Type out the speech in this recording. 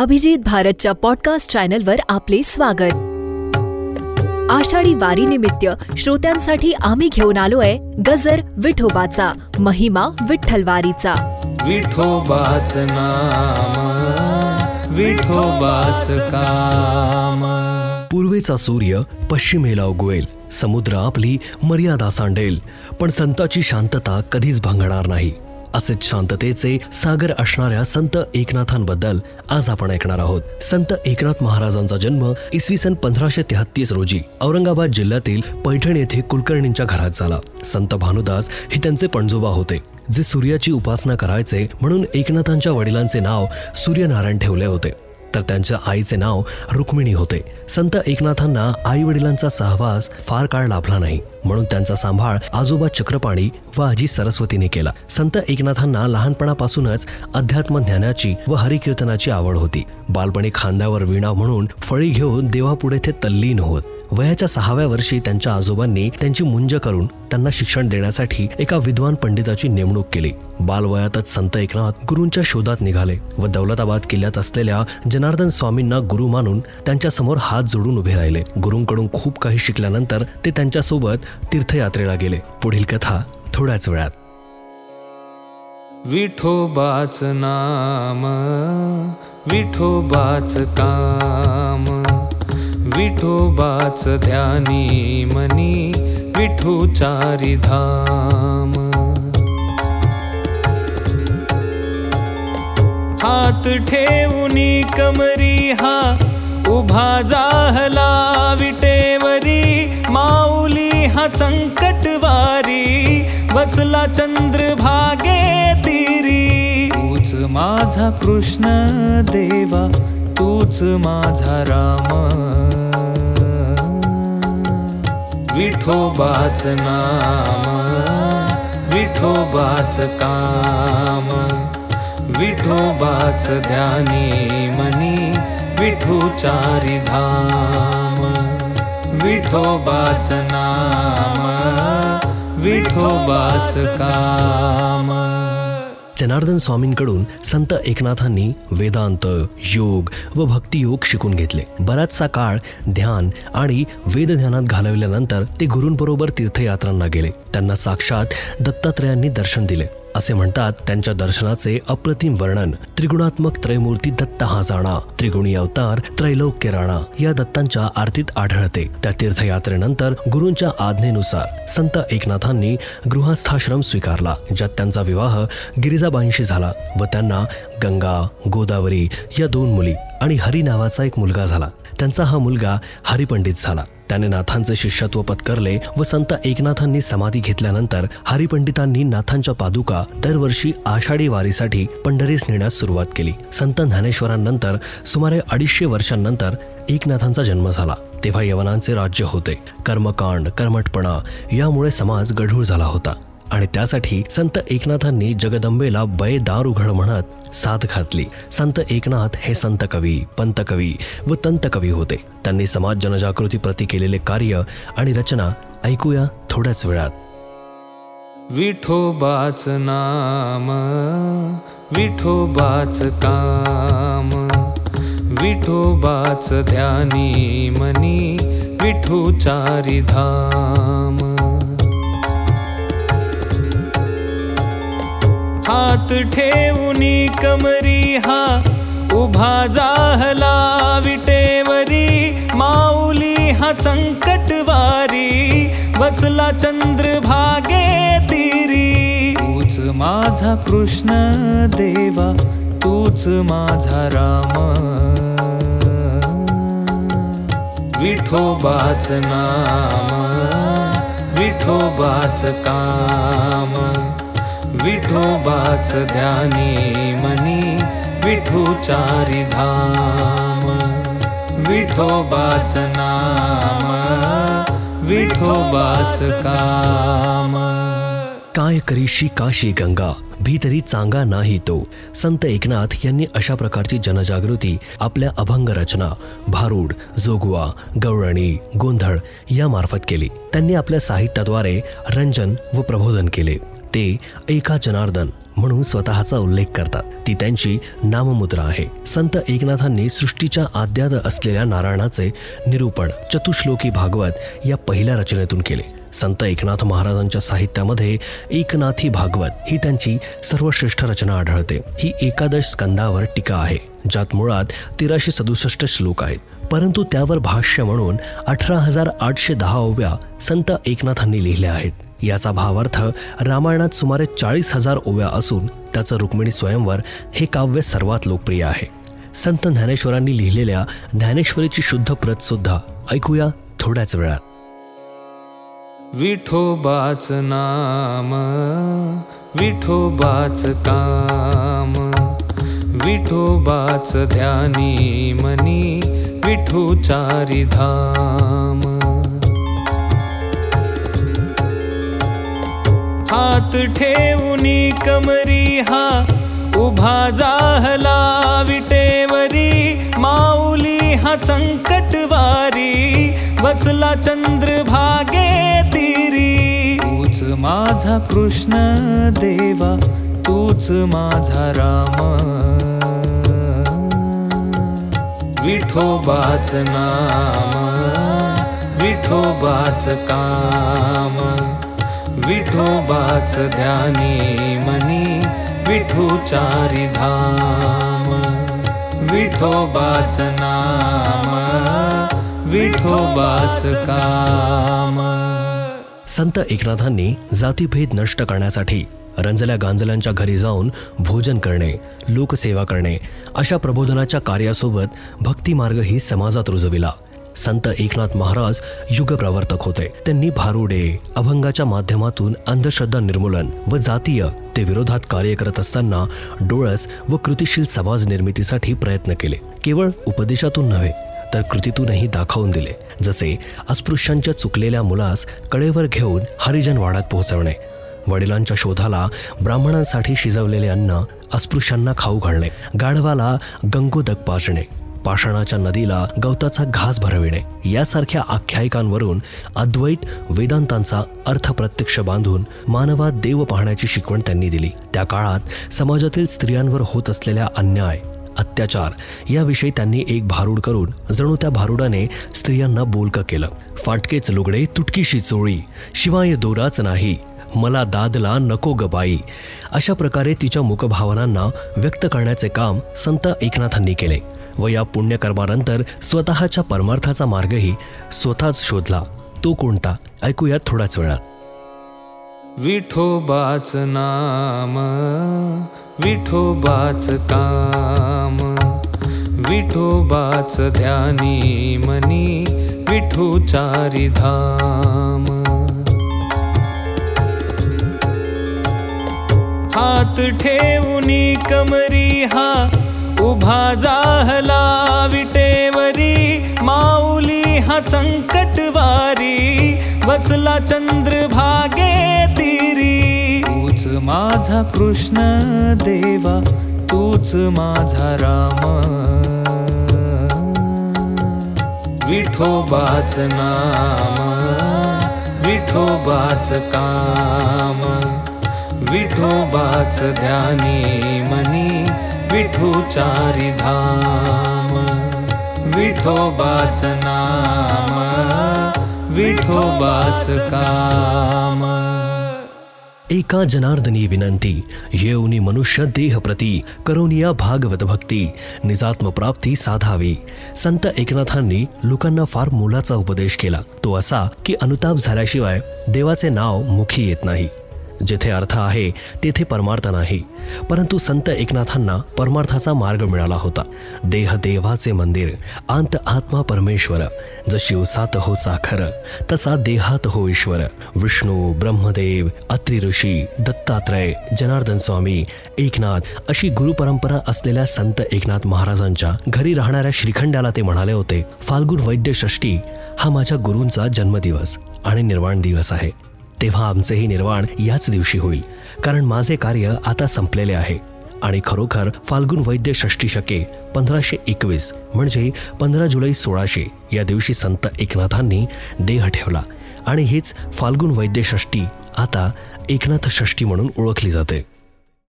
अभिजित भारतच्या पॉडकास्ट चॅनलवर आपले स्वागत. आषाढी वारीनिमित्त श्रोत्यांसाठी आम्ही घेऊन आलोय गजर विठोबाचा महिमा विठ्ठलवारीचा. विठोबाच नाम विठोबाच काम. पूर्वेचा सूर्य पश्चिमेला उगवेल समुद्र आपली मर्यादा सांडेल पण संताची शांतता कधीच भंगणार नाही. असेच शांततेचे सागर असणाऱ्या संत एकनाथांबद्दल आज आपण ऐकणार आहोत. संत एकनाथ महाराजांचा जन्म इसवी सन पंधराशे तेहतीस रोजी औरंगाबाद जिल्ह्यातील पैठण येथे कुलकर्णींच्या घरात झाला. संत भानुदास हे त्यांचे पणजोबा होते जे सूर्याची उपासना करायचे म्हणून एकनाथांच्या वडिलांचे नाव सूर्यनारायण ठेवले होते. तर त्यांच्या आईचे नाव रुक्मिणी होते. संत एकनाथांना आई वडिलांचा सहवास फार काळ लाभला नाही. म्हणून त्यांचा सांभाळ आजोबा चक्रपाणी व आजी सरस्वतीने केला. संत एकनाथांना लहानपणापासूनच अध्यात्म ज्ञानाची व हरिकीर्तनाची आवड होती. बालपणी खांद्यावर विणा म्हणून फळी घेऊन देवापुढे ते तल्लीन होत. वयाच्या सहाव्या वर्षी त्यांच्या आजोबांनी त्यांची मुंज करून त्यांना शिक्षण देण्यासाठी एका विद्वान पंडिताची नेमणूक केली. बालवयातच संत एकनाथ गुरूंच्या शोधात निघाले व दौलताबाद किल्ल्यात असलेल्या जनार्दन स्वामींना गुरु मानून त्यांच्यासमोर हात जोडून उभे राहिले. गुरूंकडून खूप काही शिकल्यानंतर ते त्यांच्यासोबत तीर्थयात्रेला गेले. पुढील कथा थोड्याच वेळात. विठोबाच नाम विठोबाच काम. विठोबाच ध्यानी मनी विठू चारी धाम। हात ठेवूनी कमरी हा उभा जाहला विटेवरी माऊली हा संकटवारी बसला भागे तिरी। तूच माझा कृष्ण देवा तूच माझा राम. विठोबाच नाम. विठोबाच काम. विठोबाच ध्यानी मनी. विठू धाम. विठोबाच नाम. विठोबाच काम जनार्दन स्वामींकडून संत एकनाथांनी वेदांत योग व भक्तियोग शिकून घेतले. बराचसा काळ ध्यान आणि वेद ध्यानात घालवल्यानंतर ते गुरूंबरोबर तीर्थयात्रांना गेले. त्यांना साक्षात दत्तात्रयांनी दर्शन दिले. असे म्हणतात त्यांच्या दर्शनाचे अप्रतिम वर्णन. त्रिगुणात्मक त्रयमूर्ती दत्त हा जाणा. त्रिगुणी अवतार त्रैलोक्य राणा. या दत्तांच्या आरतीत आढळते. त्या तीर्थयात्रेनंतर गुरूंच्या आज्ञेनुसार संत एकनाथांनी गृहस्थाश्रम स्वीकारला ज्यात त्यांचा विवाह गिरिजाबाईंशी झाला व त्यांना गंगा गोदावरी या दोन मुली आणि हरी नावाचा एक मुलगा झाला. त्यांचा हा मुलगा हरिपंडित झाला. त्याने नाथांचे शिष्यत्व पत्करले व संत एकनाथांनी समाधी घेतल्यानंतर हरिपंडितांनी नाथांच्या पादुका दरवर्षी आषाढी वारीसाठी पंढरीस नेण्यास सुरुवात केली. संत ज्ञानेश्वरांनंतर सुमारे अडीचशे वर्षांनंतर एकनाथांचा जन्म झाला. तेव्हा यवनांचे राज्य होते. कर्मकांड कर्मटपणा यामुळे समाज गढूळ झाला होता. आणि त्यासाठी संत एकनाथांनी जगदंबेला बय दार उघड म्हणत साथ घातली. संत एकनाथ हे संत कवी पंतकवी व तंत कवी होते. त्यांनी समाज जनजागृती प्रती केलेले कार्य आणि रचना ऐकूया थोड्याच वेळात. विठोबाच नाम विठोबाच काम विठोबाच ध्यानी मनी विठू चारी धाम. हात ठेवूनी कमरी हा. उभा जाहला विटेवरी. माऊली हा संकटवारी बसला चंद्र भागे तिरी. तूच माझा कृष्ण देवा. तूच माझा राम. विठोबाच नाम. विठोबाच काम विठोबाच ध्यानी मनी विठुचारी धाम. विठोबाच नाम विठोबाच काम. काय करीशी काशी गंगा भीतरी चांगा नाही तो. संत एकनाथ यांनी अशा प्रकारची जनजागृती आपल्या अभंग रचना भारूड जोगवा गवळणी गोंधळ यामार्फत केली. त्यांनी आपल्या साहित्याद्वारे रंजन व प्रबोधन केले. ते एका जनार्दन म्हणून स्वतःचा उल्लेख करतात. ती त्यांची नाममुद्रा आहे. संत एकनाथांनी सृष्टीच्या आद्यात असलेल्या नारायणाचे निरूपण चतुश्लोकी भागवत या पहिल्या रचनेतून केले. संत एकनाथ महाराजांच्या साहित्यामध्ये एकनाथी भागवत ही त्यांची सर्वश्रेष्ठ रचना आढळते. ही एकादश स्कंदावर टीका आहे ज्यात मुळात तेराशे सदुसष्ट श्लोक आहेत. परंतु त्यावर भाष्य म्हणून अठरा हजार आठशे दहा ओव्या संत एकनाथांनी लिहिल्या आहेत. याचा भावार्थ रामायणात सुमारे चाळीस हजार ओव्या असून त्याचं रुक्मिणी स्वयंवर हे काव्य सर्वात लोकप्रिय आहे. संत ज्ञानेश्वरांनी लिहिलेल्या ज्ञानेश्वरीची शुद्ध प्रत सुद्धा ऐकूया थोड्याच वेळात. विठोबाच नाम विठोबाच काम विठोबाच ध्यानी मनी विठोचारी धाम. हात ठेवूनी कमरी हा उभा जाहला विटेवरी. माऊली हा संकटवारी बसला चंद्र भागे तिरी. तूच माझा कृष्ण देवा तूच माझा राम. विठोबाच नाम विठोबाच काम विठोबाच ध्यानी मनी विठुचारी धाम. विठोबाच नाम विठोबाच काम. संत एकनाथांनी जातीभेद नष्ट करण्यासाठी रंजल्या गांजल्यांच्या घरी जाऊन भोजन करणे लोकसेवा करणे अशा प्रबोधनाच्या कार्यासोबत भक्तिमार्गही समाजात रुजविला. संत एकनाथ महाराज युगप्रवर्तक होते. त्यांनी भारुडे अभंगाच्या माध्यमातून अंधश्रद्धा निर्मूलन व जातीय ते विरोधात कार्य करत असताना डोळस व कृतिशील समाज निर्मितीसाठी प्रयत्न केले. केवळ उपदेशातून नव्हे तर कृतीतूनही दाखवून दिले. जसे अस्पृश्यांच्या चुकलेल्या मुलास कडेवर घेऊन हरिजन वाड्यात पोहोचवणे वडिलांच्या शोधाला ब्राह्मणांसाठी शिजवलेले अन्न अस्पृश्यांना खाऊ घालणे गाढवाला गंगोदक पाजणे पाषाणाच्या नदीला गवताचा घास भरविणे. यासारख्या आख्यायिकांवरून अद्वैत वेदांतांचा अर्थ प्रत्यक्ष बांधून मानवात देव पाहण्याची शिकवण त्यांनी दिली. त्या काळात समाजातील स्त्रियांवर होत असलेल्या अन्याय अत्याचार याविषयी त्यांनी एक भारूड करून जणू त्या भारुडाने स्त्रियांना बोलकं केलं. फाटकेच लुगडे तुटकीशी चोळी शिवाय दोराच नाही मला दादला नको गबाई अशा प्रकारे तिच्या मुखभावनांना व्यक्त करण्याचे काम संत एकनाथांनी केले. व या पुण्यकर्मानंतर स्वतःच्या परमार्थाचा मार्गही स्वतःच शोधला. तो कोणता? ऐकूयात थोड्याच वेळात. विठोबाच नाम विठोबाच काम विठोबाच ध्यानी मनी विठुचारी धाम. हात ठेवूनी कमरी हा उभा जाहला विटेवरी माऊली हा संकटवारी बसला चंद्र भागे तिरी. तूच माझा कृष्ण देवा तूच माझा राम. विठोबाच नाम विठोबाच काम विठोबाच ध्यानी विठुचारी धाम विठोबाच नाम विठोबाच काम। एका जनार्दनी विनंती येऊनी मनुष्य देह प्रती करोनिया भागवत भक्ती निजात्म प्राप्ती साधावी. संत एकनाथांनी लोकांना फार मोलाचा उपदेश केला. तो असा की अनुताप झाल्याशिवाय देवाचे नाव मुखी येत नाही. जेथे अर्थ आहे तेथे परमार्थ नाही. परंतु संत एकनाथांना परमार्थाचा मार्ग मिळाला होता. देह देवाचे मंदिर अंत आत्मा परमेश्वर. जशी उसात हो साखर तसा देहात हो ईश्वर. विष्णू ब्रह्मदेव अत्रि ऋषी दत्तात्रय जनार्दन स्वामी एकनाथ अशी गुरुपरंपरा असलेल्या संत एकनाथ महाराजांच्या घरी राहणाऱ्या श्रीखंडाला ते म्हणाले होते फाल्गुन वैद्यषष्टी हा माझ्या गुरूंचा जन्मदिवस आणि निर्वाण दिवस आहे. तेव्हा आमचेही निर्वाण याच दिवशी होईल. कारण माझे कार्य आता संपलेले आहे. आणि खरोखर फाल्गुन वैद्य षष्टी शके पंधराशे एकवीस म्हणजे पंधरा जुलै सोळाशे या दिवशी संत एकनाथांनी देह ठेवला. आणि हीच फाल्गुन वैद्य षष्टी आता एकनाथ षष्टी म्हणून ओळखली जाते.